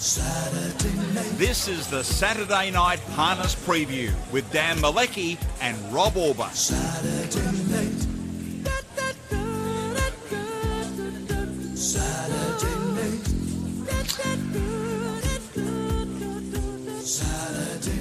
This is the Saturday Night Harness Preview with Dan Mielicki and Rob Auber.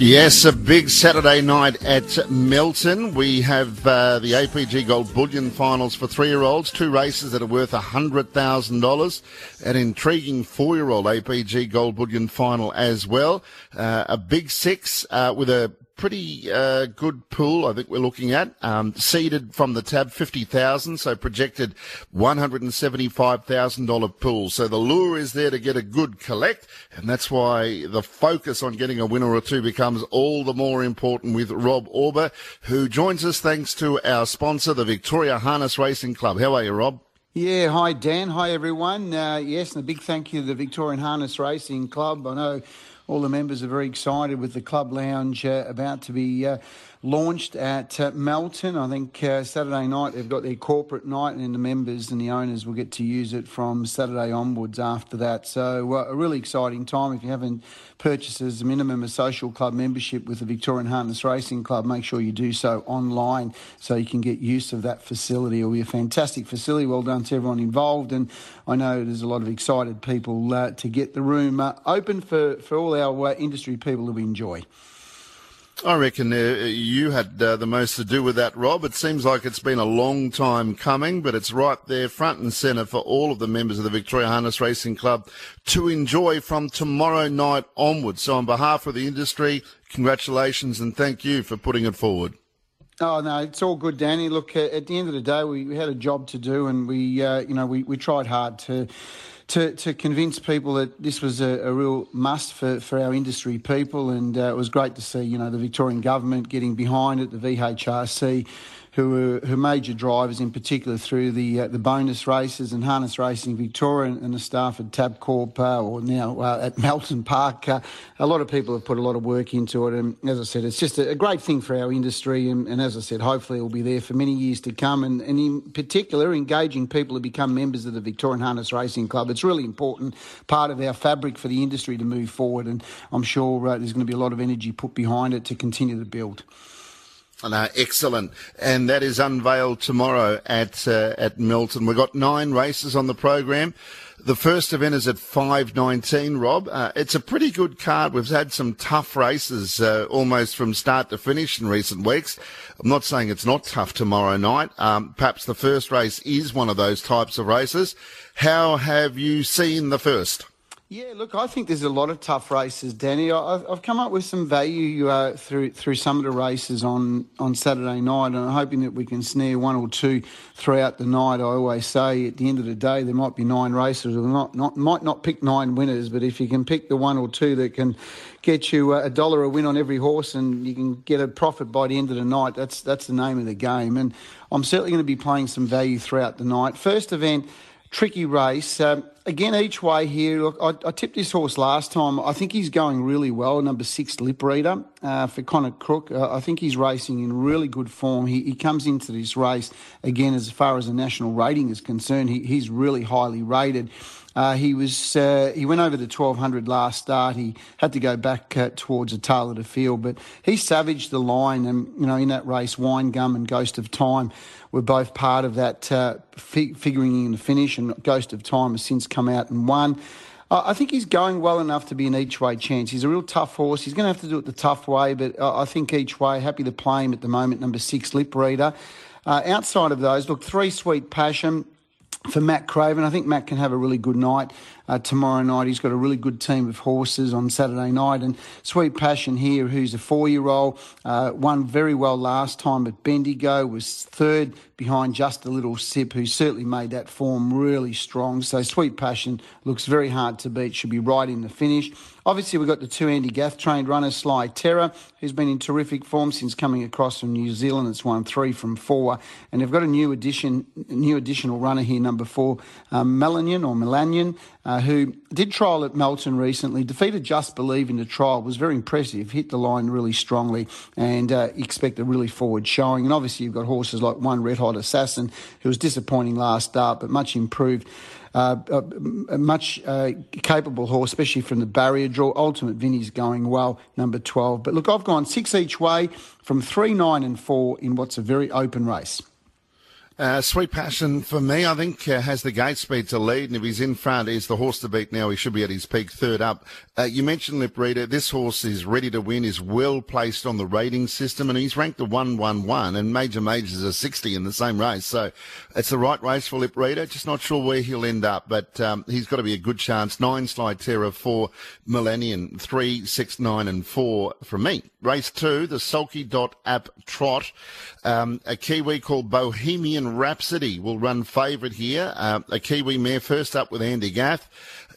Yes, a big Saturday night at Melton. We have uh, the APG Gold Bullion finals for three-year-olds, two races that are worth $100,000. An intriguing four-year-old APG Gold Bullion final as well. Uh, a big six uh, with a pretty uh, good pool, I think we're looking at. Um, seeded from the tab, 50,000, so projected $175,000 pool. So the lure is there to get a good collect, and that's why the focus on getting a winner or two becomes all the more important with Rob Auber, who joins us thanks to our sponsor, the Victoria Harness Racing Club. How are you, Rob? Yeah, hi Dan, hi everyone. Uh, yes, and a big thank you to the Victorian Harness Racing Club. I know all the members are very excited with the club lounge uh, about to be uh, launched at uh, Melton. I think uh, Saturday night they've got their corporate night, and then the members and the owners will get to use it from Saturday onwards after that. So uh, a really exciting time. If you haven't purchased as a minimum a social club membership with the Victorian Harness Racing Club, make sure you do so online so you can get use of that facility. It'll be a fantastic facility. Well done to everyone involved, and I know there's a lot of excited people uh, to get the room uh, open for, for all our uh, industry people to enjoy. I reckon uh, you had uh, the most to do with that, Rob. It seems like it's been a long time coming, but it's right there front and centre for all of the members of the Victoria Harness Racing Club to enjoy from tomorrow night onwards. So on behalf of the industry, congratulations and thank you for putting it forward. Oh no, it's all good, Danny. Look, uh, at the end of the day, we, had a job to do, and we, uh, you know, we, we tried hard to to, to convince people that this was a, a real must for, for our industry people. And uh, it was great to see, you know, the Victorian government getting behind it, the VHRC who were major drivers in particular through the uh, the bonus races and harness racing Victoria and, the staff at Tabcorp uh, or now uh, at Melton Park. Uh, a lot of people have put a lot of work into it, and as I said, it's just a, a great thing for our industry. And, and, as I said, hopefully it will be there for many years to come. And, and in particular, engaging people to become members of the Victorian Harness Racing Club. It's really important part of our fabric for the industry to move forward, and I'm sure uh, there's going to be a lot of energy put behind it to continue to build. No, excellent. And that is unveiled tomorrow at uh, at Melton. We've got nine races on the program. The first event is at 5.19, Rob. Uh, it's a pretty good card. We've had some tough races uh, almost from start to finish in recent weeks. I'm not saying it's not tough tomorrow night. Um, perhaps the first race is one of those types of races. How have you seen the first? Yeah, look, I think there's a lot of tough races, Danny. I've, I've come up with some value uh, through through some of the races on, on Saturday night, and I'm hoping that we can snare one or two throughout the night. I always say at the end of the day, there might be nine races, or not, not might not pick nine winners, but if you can pick the one or two that can get you uh, a dollar a win on every horse, and you can get a profit by the end of the night, that's that's the name of the game. And I'm certainly going to be playing some value throughout the night. First event tricky race. Um, again, each way here. Look, I, I, tipped this horse last time. I think he's going really well. Number six, Lip Reader uh, for Connor Crook. Uh, I think he's racing in really good form. He, he comes into this race again as far as the national rating is concerned. He, he's really highly rated. Uh, he was uh, he went over the 1200 last start. He had to go back uh, towards the tail of the field, but he savaged the line. And you know, in that race, Wine Gum and Ghost of Time were both part of that uh, figuring in the finish, and Ghost of Time has since come out and won. I think he's going well enough to be an each way chance. He's a real tough horse. He's going to have to do it the tough way, but I think each way, happy to play him at the moment, number six, Lip Reader. Uh, outside of those, look, three Sweet Passion for Matt Craven. I think Matt can have a really good night uh, tomorrow night. He's got a really good team of horses on Saturday night. And Sweet Passion here, who's a four year old, uh, won very well last time at Bendigo, was third behind Just a Little Sip, who certainly made that form really strong. So Sweet Passion looks very hard to beat, should be right in the finish. Obviously, we've got the two Andy Gath trained runners, Sly Terror, who's been in terrific form since coming across from New Zealand. It's won three from four. And they've got a new addition, new additional runner here, number four, um, Melanion or Melanion, uh, who did trial at Melton recently, defeated Just Believe in the trial, was very impressive, hit the line really strongly, and uh, expect a really forward showing. And obviously, you've got horses like One Red Hot Assassin, who was disappointing last start, but much improved. uh, uh, much uh, capable horse, especially from the barrier draw. Ultimate Vinny's going well, number 12. But look, I've gone six each way from three, nine, and four in what's a very open race. Uh, Sweet Passion for me, I think, uh, has the gate speed to lead, and if he's in front, he's the horse to beat now. He should be at his peak third up. Uh, you mentioned Lip Reader. This horse is ready to win, is well placed on the rating system, and he's ranked a 111, and Major Majors a 60 in the same race. So it's the right race for Lip Reader. Just not sure where he'll end up, but um, he's got to be a good chance. Nine Slide Terror, four Millennium, three, six, nine, and four from me. Race two, the Sulky Dot App Trot. Um, a Kiwi called Bohemian Rhapsody will run favourite here. Uh, a Kiwi mare first up with Andy Gath.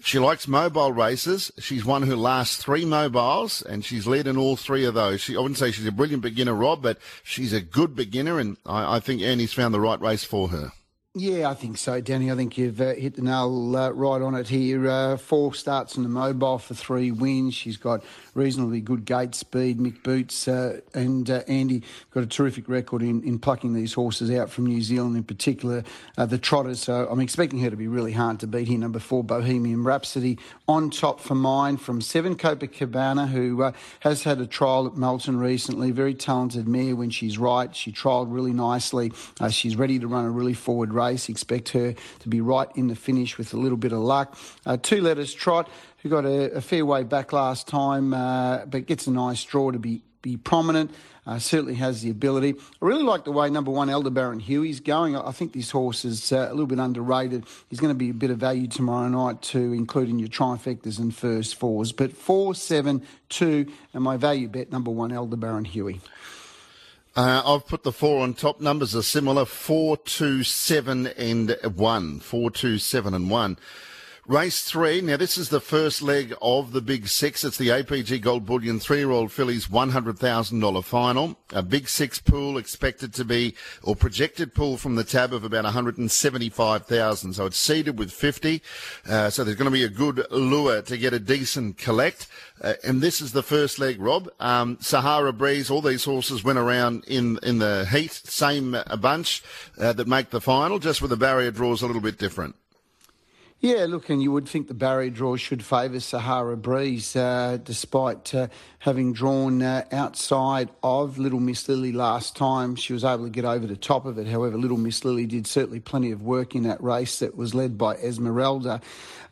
She likes mobile races. She's one who lasts three mobiles, and she's led in all three of those. She, I wouldn't say she's a brilliant beginner, Rob, but she's a good beginner, and I, I think Andy's found the right race for her. Yeah, I think so, Danny. I think you've uh, hit the nail uh, right on it here. Uh, four starts in the mobile for three wins. She's got reasonably good gate speed. Mick Boots uh, and uh, Andy got a terrific record in, in plucking these horses out from New Zealand, in particular uh, the trotters. So I'm expecting her to be really hard to beat here. Number four, Bohemian Rhapsody, on top for mine from seven, Copacabana, who has had a trial at Melton recently. Very talented mare when she's right. She trialled really nicely. she's ready to run a really forward race race. Expect her to be right in the finish with a little bit of luck. Uh, two letters trot, who got a, a, fair way back last time, uh, but gets a nice draw to be be prominent. Uh, certainly has the ability. I really like the way number one Elder Baron Huey's going. I think this horse is uh, a little bit underrated. He's going to be a bit of value tomorrow night too, including your trifectas and first fours. But four, seven, two, and my value bet number one Elder Baron Huey. Uh, I've put the four on top. Numbers are similar: four, two, seven, and one. Four, two, seven, and one. Race three. Now, this is the first leg of the Big Six. It's the APG Gold Bullion three-year-old fillies $100,000 final. A Big Six pool expected to be, or projected pool from the tab of about 175,000. So it's seeded with 50. Uh, so there's going to be a good lure to get a decent collect. Uh, and this is the first leg, Rob. Um, Sahara Breeze, all these horses went around in, in the heat, same bunch uh, that make the final, just with the barrier draws a little bit different. Yeah, look, and you would think the barrier draw should favour Sahara Breeze, uh, despite uh, having drawn uh, outside of Little Miss Lily last time. She was able to get over the top of it. However, Little Miss Lily did certainly plenty of work in that race that was led by Esmeralda.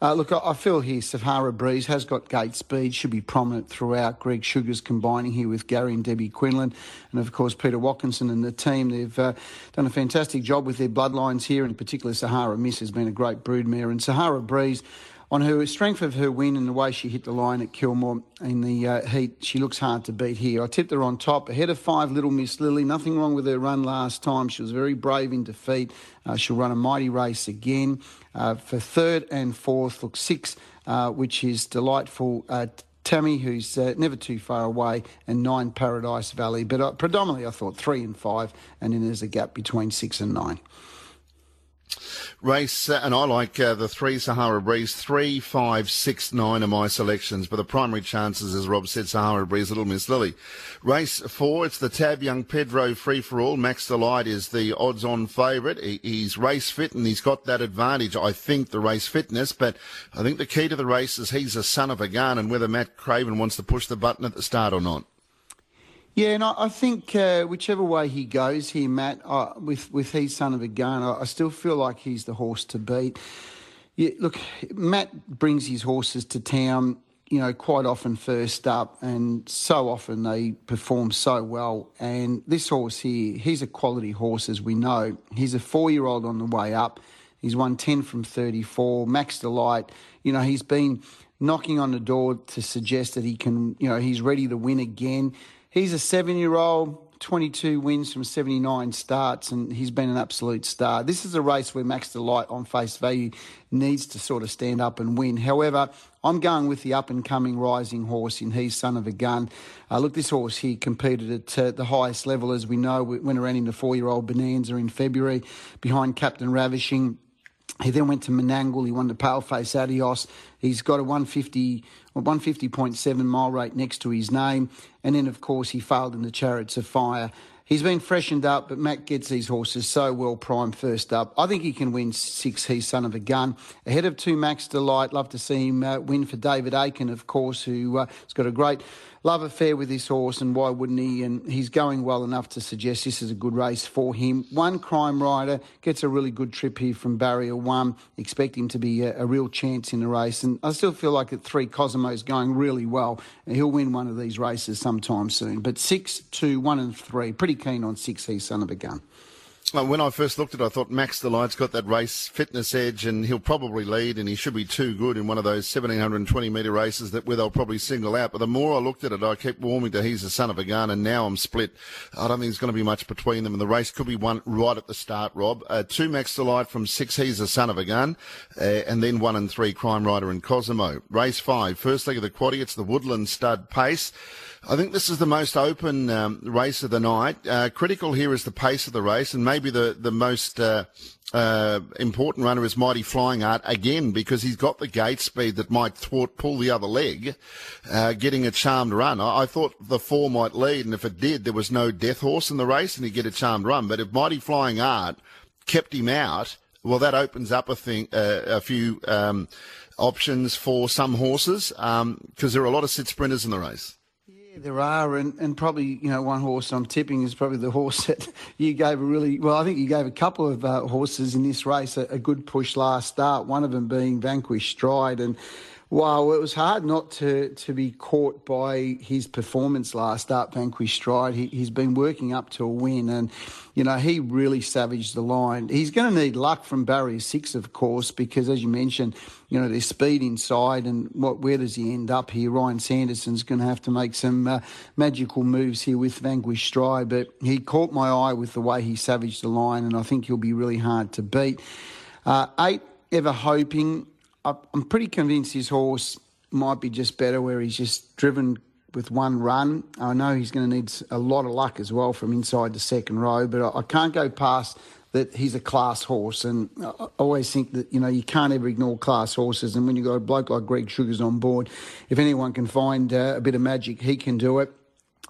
Uh, look, I, feel here Sahara Breeze has got gate speed, should be prominent throughout. Greg Sugars combining here with Gary and Debbie Quinlan, and of course Peter Watkinson and the team. They've uh, done a fantastic job with their bloodlines here, in particular Sahara Miss has been a great broodmare, and Sahara Breeze on her strength of her win and the way she hit the line at Kilmore in the uh, heat, she looks hard to beat here. I tipped her on top, ahead of five, Little Miss Lily. Nothing wrong with her run last time. She was very brave in defeat. Uh, she'll run a mighty race again. Uh, for third and fourth, look, six, uh, which is delightful. Uh, Tammy, who's uh, never too far away, and nine Paradise Valley. But predominantly, I thought three and five, and then there's a gap between six and nine race, uh, and I like uh, the three Sahara Breeze. Three, five, six, nine are my selections, but the primary chances, as Rob said, Sahara Breeze, Little Miss Lily. Race four, it's the Tab Young Pedro Free for All. Max Delight is the odds-on favourite. He, he's race fit, and he's got that advantage. I think the race fitness, but I think the key to the race is he's a son of a gun, and whether Matt Craven wants to push the button at the start or not. Yeah, and I, I think uh, whichever way he goes here, Matt, with with his son of a gun, I, I, still feel like he's the horse to beat. Yeah, look, Matt brings his horses to town, you know, quite often first up, and so often they perform so well. And this horse here, he's a quality horse, as we know. He's a four-year-old on the way up. He's won ten from thirty-four. Max Delight, you know, he's been knocking on the door to suggest that he can, you know, he's ready to win again. He's a seven year old, 22 wins from 79 starts, and he's been an absolute star. This is a race where Max Delight, on face value, needs to sort of stand up and win. However, I'm going with the up and coming rising horse in He's Son of a Gun. Uh, look, this horse here competed at uh, the highest level, as we know. We went around in the four year old Bonanza in February behind Captain Ravishing. He then went to Menangle. He won the Paleface Adios. He's got a 150, 150.7 mile rate next to his name. And then, of course, he failed in the Chariots of Fire. He's been freshened up, but Matt gets these horses so well primed first up. I think he can win six. He's son of a gun. Ahead of two Max Delight. Love to see him uh, win for David Aiken, of course, who uh, has got a great love affair with this horse, and why wouldn't he? And he's going well enough to suggest this is a good race for him. One Crime Rider gets a really good trip here from barrier one. Expect him to be a, a real chance in the race, and I still feel like at three Cosimo's going really well, he'll win one of these races sometime soon. But six, two, one, and three, pretty keen on six. He's son of a gun. When I first looked at it, I thought Max Delight's got that race fitness edge and he'll probably lead and he should be too good in one of those 1720 metre races that where they'll probably single out. But the more I looked at it, I kept warming to he's the son of a gun and now I'm split. I don't think there's going to be much between them and the race could be won right at the start, Rob. Uh, two Max Delight from six, he's the son of a gun. Uh, and then one and three, Crime Rider and Cosimo. Race five, first leg of the quaddy, it's the Woodland Stud Pace. I think this is the most open um, race of the night. Uh, critical here is the pace of the race, and maybe the the most uh, uh, important runner is Mighty Flying Art again because he's got the gate speed that might thwart, pull the other leg, uh, getting a charmed run. I, I, thought the four might lead, and if it did, there was no death horse in the race, and he'd get a charmed run. But if Mighty Flying Art kept him out, well, that opens up a thing, uh, a few um, options for some horses because um, there are a lot of sit sprinters in the race. There are, and, and probably you know one horse I'm tipping is probably the horse that you gave a really well. I think you gave a couple of uh, horses in this race a, a, good push last start. One of them being Vanquish Stride, and Wow, it was hard not to, to be caught by his performance last up, Vanquish Stride. He, he's been working up to a win, and, you know, he really savaged the line. He's going to need luck from barrier six, of course, because, as you mentioned, you know, there's speed inside, and what where does he end up here? Ryan Sanderson's going to have to make some uh, magical moves here with Vanquish Stride, but he caught my eye with the way he savaged the line, and I think he'll be really hard to beat. Uh, eight, ever hoping I'm pretty convinced his horse might be just better where he's just driven with one run. I know he's going to need a lot of luck as well from inside the second row, but I can't go past that he's a class horse. And I always think that, you know, you can't ever ignore class horses. And when you've got a bloke like Greg Sugars on board, if anyone can find uh, a bit of magic, he can do it.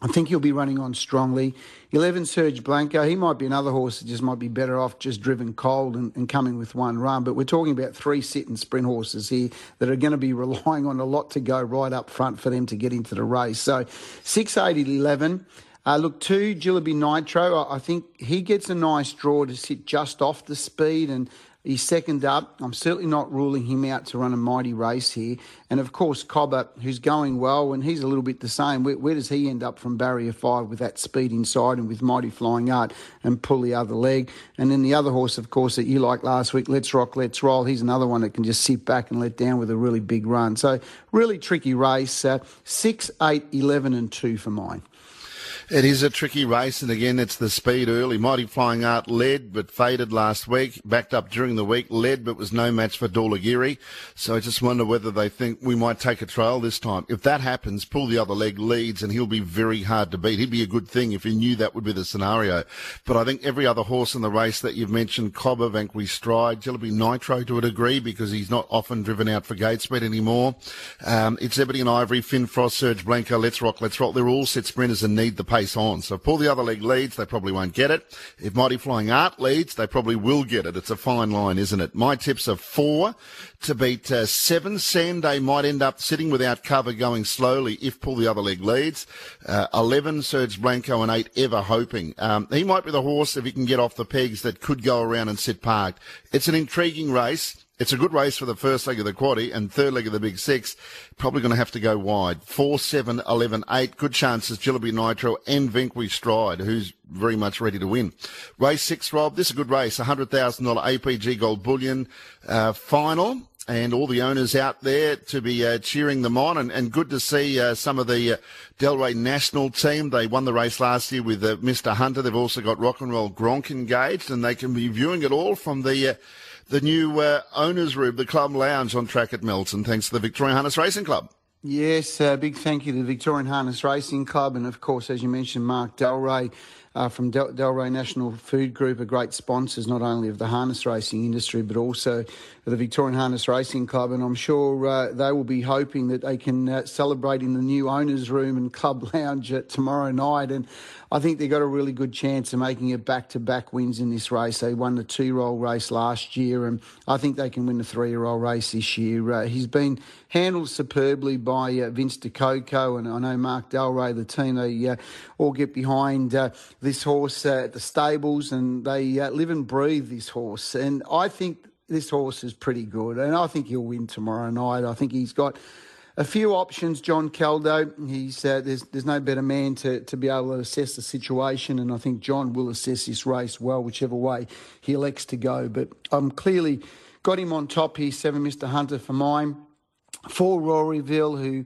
I think he'll be running on strongly. 11 Serge Blanco, he might be another horse that just might be better off just driven cold and, and coming with one run. But we're talking about three sit and sprint horses here that are going to be relying on a lot to go right up front for them to get into the race. So 6, 8, 11. Uh, look, two, Jillaby Nitro. I think he gets a nice draw to sit just off the speed and He's second up. I'm certainly not ruling him out to run a mighty race here. And of course, Cobber, who's going well, and he's a little bit the same. Where, where, does he end up from barrier five with that speed inside and with mighty flying art and pull the other leg? And then the other horse, of course, that you liked last week, Let's Rock, Let's Roll. He's another one that can just sit back and let down with a really big run. So, really tricky race. Uh, 6, 8, 11, and 2 for mine. It is a tricky race, and again, it's the speed early. Mighty Flying Art led, but faded last week. Backed up during the week, led, but was no match for Dorlagiri. So I just wonder whether they think we might take a trail this time. If that happens, pull the other leg leads, and he'll be very hard to beat. He'd be a good thing if he knew that would be the scenario. But I think every other horse in the race that you've mentioned, Cobber, Vanquish Stride, Jillaby Nitro to a degree because he's not often driven out for gate speed anymore. Um, it's Ebony and Ivory, Finn Frost, Serge Blanco, Let's Rock, Let's Rock. They're all set sprinters and need the pace pace on. So if pull the other leg leads, they probably won't get it. If Mighty Flying Art leads, they probably will get it. It's a fine line, isn't it? My tips are four to beat uh, seven. Sanday might end up sitting without cover going slowly if pull the other leg leads. Uh, 11, Serge Blanco, and eight, Ever Hoping. Um, he might be the horse if he can get off the pegs that could go around and sit parked. It's an intriguing race. It's a good race for the first leg of the quaddy and third leg of the big six. Probably going to have to go wide. Four, seven, eleven, eight. Good chances. Jillaby Nitro and Vanquish Stride, who's very much ready to win. Race six, Rob. This is a good race. $100,000 APG Gold Bullion uh, final. And all the owners out there to be uh, cheering them on, and, and good to see uh, some of the uh, Delray national team. They won the race last year with uh, Mr. Hunter. They've also got Rock and Roll Gronk engaged, and they can be viewing it all from the uh, the new uh, owners' room, the club lounge on track at Melton, thanks to the Victorian Harness Racing Club. Yes, uh, big thank you to the Victorian Harness Racing Club, and of course, as you mentioned, Mark Delray. Uh, from Del- Delray National Food Group are great sponsors not only of the harness racing industry but also the Victorian Harness Racing Club, and I'm sure uh, they will be hoping that they can uh, celebrate in the new owners' room and club lounge tomorrow night. And I think they've got a really good chance of making it back-to-back wins in this race. They won the two-year-old race last year, and I think they can win the three-year-old race this year. Uh, he's been handled superbly by uh, Vince DeCoco, and I know Mark Delray, the team, they uh, all get behind this horse at the stables, and they live and breathe this horse. And I think this horse is pretty good, and I think he'll win tomorrow night. I think he's got a few options. John Caldow, he's uh, there's there's no better man to, to be able to assess the situation, and I think John will assess this race well, whichever way he elects to go. But I'm clearly got him on top here, seven Mr Hunter for mine, for Roryville, who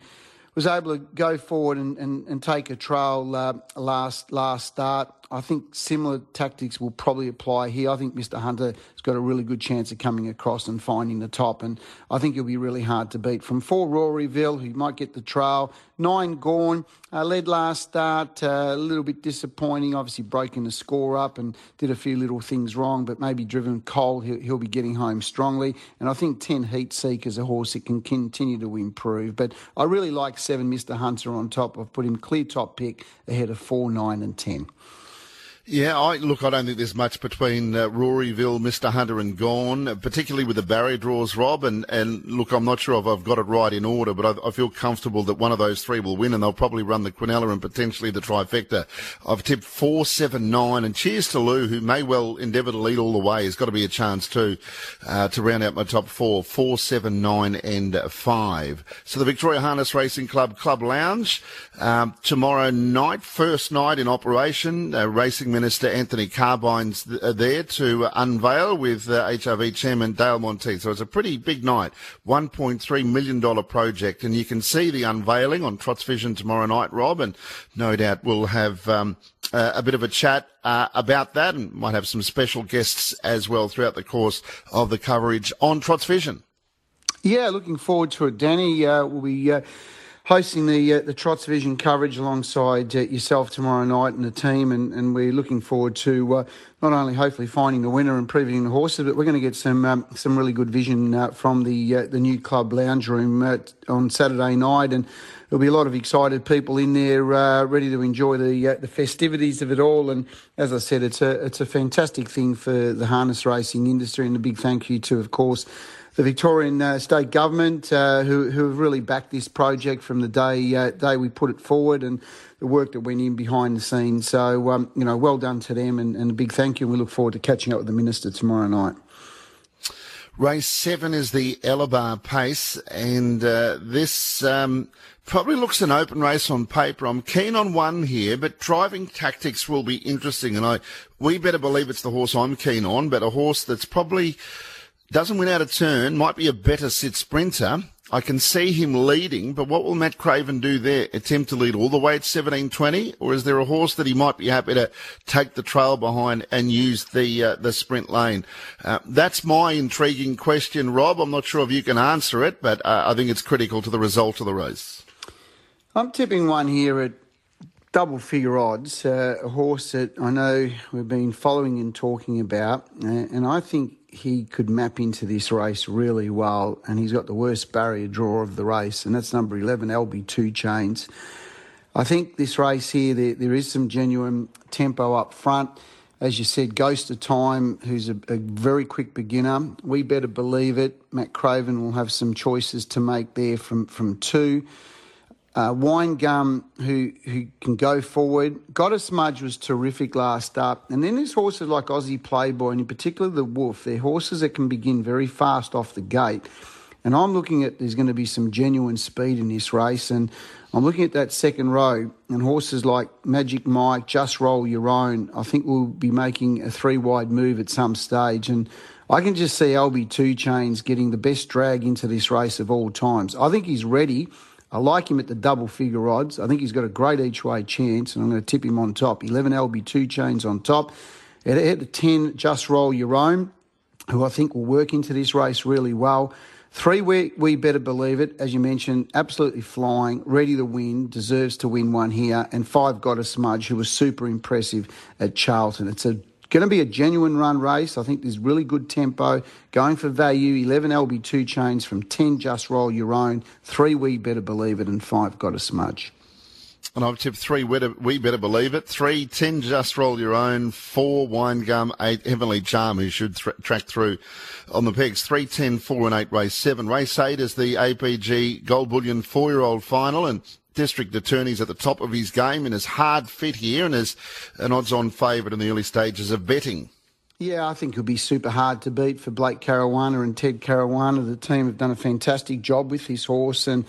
was able to go forward and, and, and take a trail uh, last last start. I think similar tactics will probably apply here. I think Mr. Hunter has got a really good chance of coming across and finding the top, and I think he'll be really hard to beat. From four, Roryville, who might get the trail. Nine, Gorn, uh, led last start, uh, a little bit disappointing. Obviously, breaking the score up and did a few little things wrong, but maybe driven cold, he'll, he'll be getting home strongly. And I think 10, Heat Seek is a horse that can continue to improve. But I really like seven, Mr. Hunter on top. I've put him clear top pick ahead of four, nine, and 10. Yeah, I look. I don't think there's much between uh, Roryville, Mr. Hunter, and Gone, particularly with the barrier draws, Rob. And, and look, I'm not sure if I've got it right in order, but I, I, feel comfortable that one of those three will win, and they'll probably run the Quinella and potentially the trifecta. I've tipped four, seven, nine, and cheers to Lou, who may well endeavour to lead all the way. Has got to be a chance too uh, to round out my top four: four, seven, nine, and five. So the Victoria Harness Racing Club Club Lounge um, tomorrow night, first night in operation, uh, racing Minister Anthony Carbines uh, there to uh, unveil with uh, HRV Chairman Dale Monteith. So it's a pretty big night, $1.3 million project. And you can see the unveiling on Trots Vision tomorrow night, Rob. And no doubt we'll have um, uh, a bit of a chat uh, about that and might have some special guests as well throughout the course of the coverage on Trots Vision. Yeah, looking forward to it, Danny. Uh, be hosting the uh, the Trots Vision coverage alongside uh, yourself tomorrow night and the team, and, and we're looking forward to uh, not only hopefully finding the winner and previewing the horses, but we're going to get some um, some really good vision uh, from the uh, the new club lounge room uh, on Saturday night, and there'll be a lot of excited people in there ready to enjoy the the festivities of it all. And as I said, it's a it's a fantastic thing for the harness racing industry, and a big thank you to, of course the Victorian uh, state government, uh, who, who have really backed this project from the day uh, day we put it forward, and the work that went in behind the scenes. So, um, you know, well done to them, and, and a big thank you. And we look forward to catching up with the minister tomorrow night. Race seven is the Elabar Pace, and uh, this um, probably looks an open race on paper. I'm keen on one here, but driving tactics will be interesting, and I we better believe it's the horse I'm keen on, but a horse that's probably doesn't win out a turn, might be a better sit sprinter. I can see him leading, but what will Matt Craven do there? Attempt to lead all the way at 17.20, or is there a horse that he might be happy to take the trail behind and use the uh, the sprint lane? Uh, that's my intriguing question, Rob. I'm not sure if you can answer it, but uh, I think it's critical to the result of the race. I'm tipping one here at double figure odds, uh, a horse that I know we've been following and talking about, uh, and I think he could map into this race really well, and he's got the worst barrier draw of the race, and that's number 11, LB2 Chains. I think this race here, there, there is some genuine tempo up front. As you said, Ghost of Time, who's a, a very quick beginner. We better believe it. Matt Craven will have some choices to make there from, from two. Uh, Wine Gum, who who can go forward. A Smudge was terrific last up. And then there's horses like Aussie Playboy, and in particular the Wolf. They're horses that can begin very fast off the gate. And I'm looking at there's going to be some genuine speed in this race. And I'm looking at that second row and horses like Magic Mike, Just Roll Your Own. I think we'll be making a three wide move at some stage. And I can just see LB2 Chains getting the best drag into this race of all times. I think he's ready. I like him at the double figure odds. I think he's got a great each way chance, and I'm going to tip him on top. 11 LB2 chains on top. At, at 10, just roll your own, who I think will work into this race really well. Three, we, we better believe it, as you mentioned, absolutely flying, ready to win, deserves to win one here. And five, got a smudge, who was super impressive at Charlton. It's a going to be a genuine run race. I think there's really good tempo. Going for value, 11 LB2 chains from 10 Just Roll Your Own, 3 We Better Believe It, and 5 Got a Smudge. And I've tipped three, we better believe it. Three, ten, just roll your own. Four, wine gum. Eight, heavenly charm, who should th- track through on the pegs. Three, ten, four, and eight, race seven. Race eight is the APG Gold Bullion four year old final. And district attorney's at the top of his game and is hard fit here and is an odds on favourite in the early stages of betting. Yeah, I think it'll be super hard to beat for Blake Caruana and Ted Caruana. The team have done a fantastic job with his horse and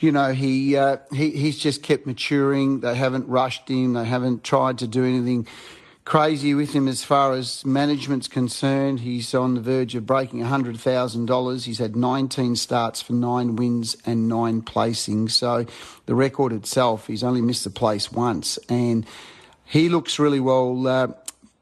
you know, he, uh, he he's just kept maturing. They haven't rushed him. They haven't tried to do anything crazy with him as far as management's concerned. He's on the verge of breaking $100,000. He's had 19 starts for nine wins and nine placings. So the record itself, he's only missed the place once. And he looks really well uh,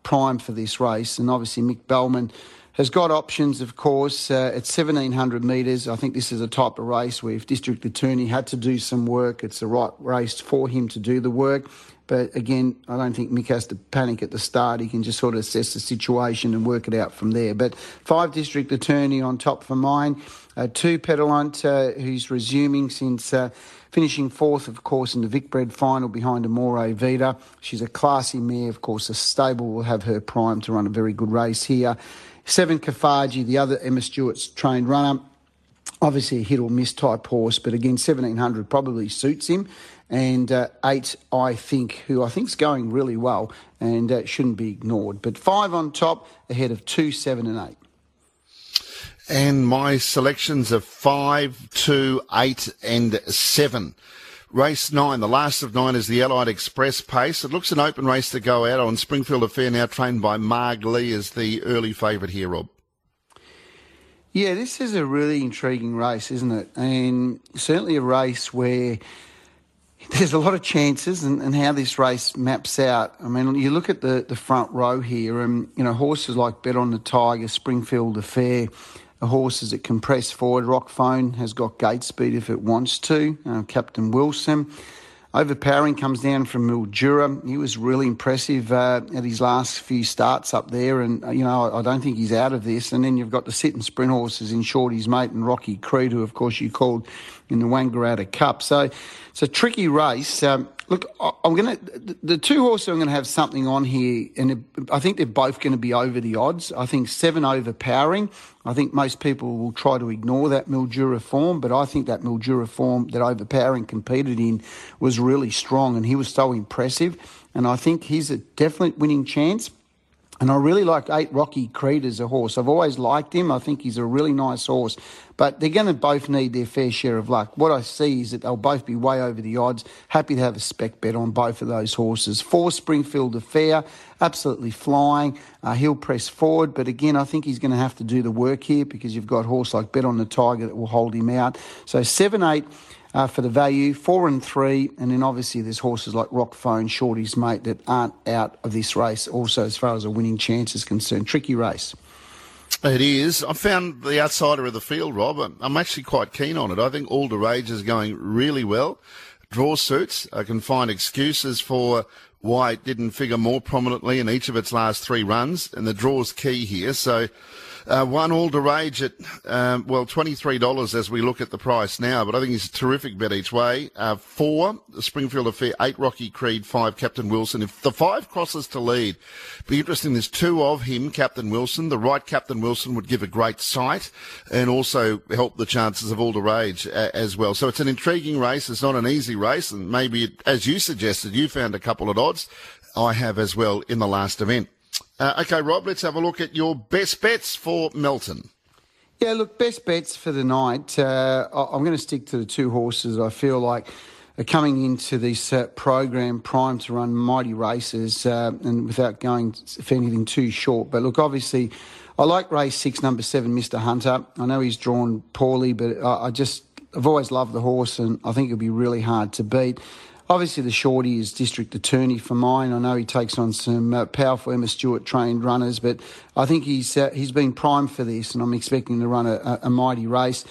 primed for this race. And obviously, Mick Bellman has got options, of course, uh, at 1700 metres. I think this is a type of race where if District Attorney had to do some work, it's the right race for him to do the work. But again, I don't think Mick has to panic at the start. He can just sort of assess the situation and work it out from there. But five District Attorney on top for mine. Uh, two Pedalant, uh, who's resuming since uh, finishing fourth, of course, in the Vicbred final behind Amore Vita. She's a classy mare, of course. A stable will have her prime to run a very good race here. Seven Kafaji, the other Emma Stewart's trained runner. Obviously a hit or miss type horse, but again, 1700 probably suits him. And uh, eight, I think, who I think is going really well and uh, shouldn't be ignored. But five on top ahead of two, seven, and eight. And my selections are five, two, eight, and seven. Race nine, the last of nine, is the Allied Express pace. It looks an open race to go out on. Springfield Affair, now trained by Marg Lee, is the early favourite here, Rob. Yeah, this is a really intriguing race, isn't it? And certainly a race where there's a lot of chances and, and how this race maps out. I mean, you look at the, the front row here, and, you know, horses like Bet on the Tiger, Springfield Affair, horses that can press forward. Rockphone has got gate speed if it wants to. Uh, Captain Wilson. Overpowering comes down from Mildura. He was really impressive uh, at his last few starts up there, and uh, you know I don't think he's out of this. And then you've got the sit and sprint horses in Shorty's mate and Rocky Creed, who of course you called in the Wangaratta Cup. So it's a tricky race. Um, Look, I'm going to, the two horses are going to have something on here, and I think they're both going to be over the odds. I think seven overpowering. I think most people will try to ignore that Mildura form, but I think that Mildura form that overpowering competed in was really strong, and he was so impressive. And I think he's a definite winning chance. And I really like Eight Rocky Creed as a horse. I've always liked him. I think he's a really nice horse. But they're going to both need their fair share of luck. What I see is that they'll both be way over the odds. Happy to have a spec bet on both of those horses. Four Springfield Affair, absolutely flying. Uh, he'll press forward. But again, I think he's going to have to do the work here because you've got a horse like Bet on the Tiger that will hold him out. So 7 8 uh, for the value, four and three, and then obviously there's horses like Rock Phone, Shorty's mate that aren't out of this race. Also, as far as a winning chance is concerned, tricky race. It is. I found the outsider of the field, Rob. I'm actually quite keen on it. I think All the Rage is going really well. Draw suits. I can find excuses for why it didn't figure more prominently in each of its last three runs, and the draw's key here. So uh, one all to rage at, um, well, $23 as we look at the price now, but I think it's a terrific bet each way. Uh, four, Springfield Affair, eight, Rocky Creed, five, Captain Wilson. If the five crosses to lead, be interesting. There's two of him, Captain Wilson. The right Captain Wilson would give a great sight and also help the chances of all to rage uh, as well. So it's an intriguing race. It's not an easy race. And maybe, it, as you suggested, you found a couple of odds. I have as well in the last event. Uh, okay, Rob, let's have a look at your best bets for Melton. Yeah, look, best bets for the night. Uh, I'm going to stick to the two horses I feel like are coming into this uh, program primed to run mighty races uh, and without going for anything too short. But look, obviously, I like race six, number seven, Mr. Hunter. I know he's drawn poorly, but I, I just, I've always loved the horse and I think it'll be really hard to beat. Obviously the shorty is district attorney for mine. I know he takes on some uh, powerful Emma Stewart trained runners, but I think he's uh, he's been primed for this, and I'm expecting to run a, a, mighty race.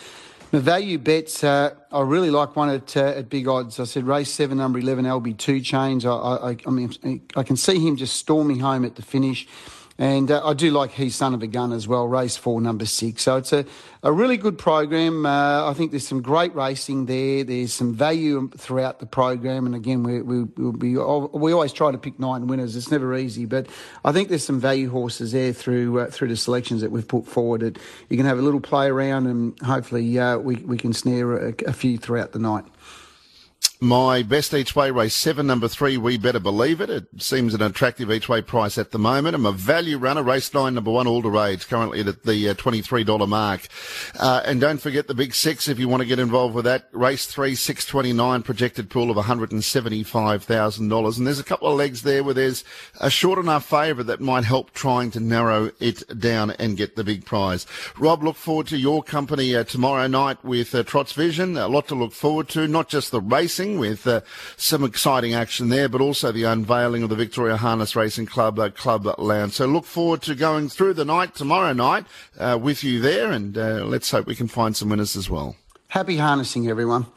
The value bets, uh, I really like one at, uh, at big odds. I said race seven, number 11, LB2 chains. I, I, I mean, I can see him just storming home at the finish. And uh, I do like He's Son of a Gun as well, race four, number six. So it's a, a really good program. Uh, I think there's some great racing there. There's some value throughout the program. And again, we, we, we'll be, we always try to pick nine winners. It's never easy, but I think there's some value horses there through uh, through the selections that we've put forward. That you can have a little play around and hopefully uh, we, we can snare a, a few throughout the night. My best each way race seven, number three, we better believe it. It seems an attractive each way price at the moment. I'm a value runner, race nine, number one, all the rage, currently at the uh, $23 mark. Uh, and don't forget the big six if you want to get involved with that. Race three, 629, projected pool of $175,000. And there's a couple of legs there where there's a short enough favourite that might help trying to narrow it down and get the big prize. Rob, look forward to your company uh, tomorrow night with uh, Trots Vision. A lot to look forward to, not just the racing with uh, some exciting action there, but also the unveiling of the Victoria Harness Racing Club uh, Club Lounge. So look forward to going through the night tomorrow night uh, with you there, and uh, let's hope we can find some winners as well. Happy harnessing, everyone.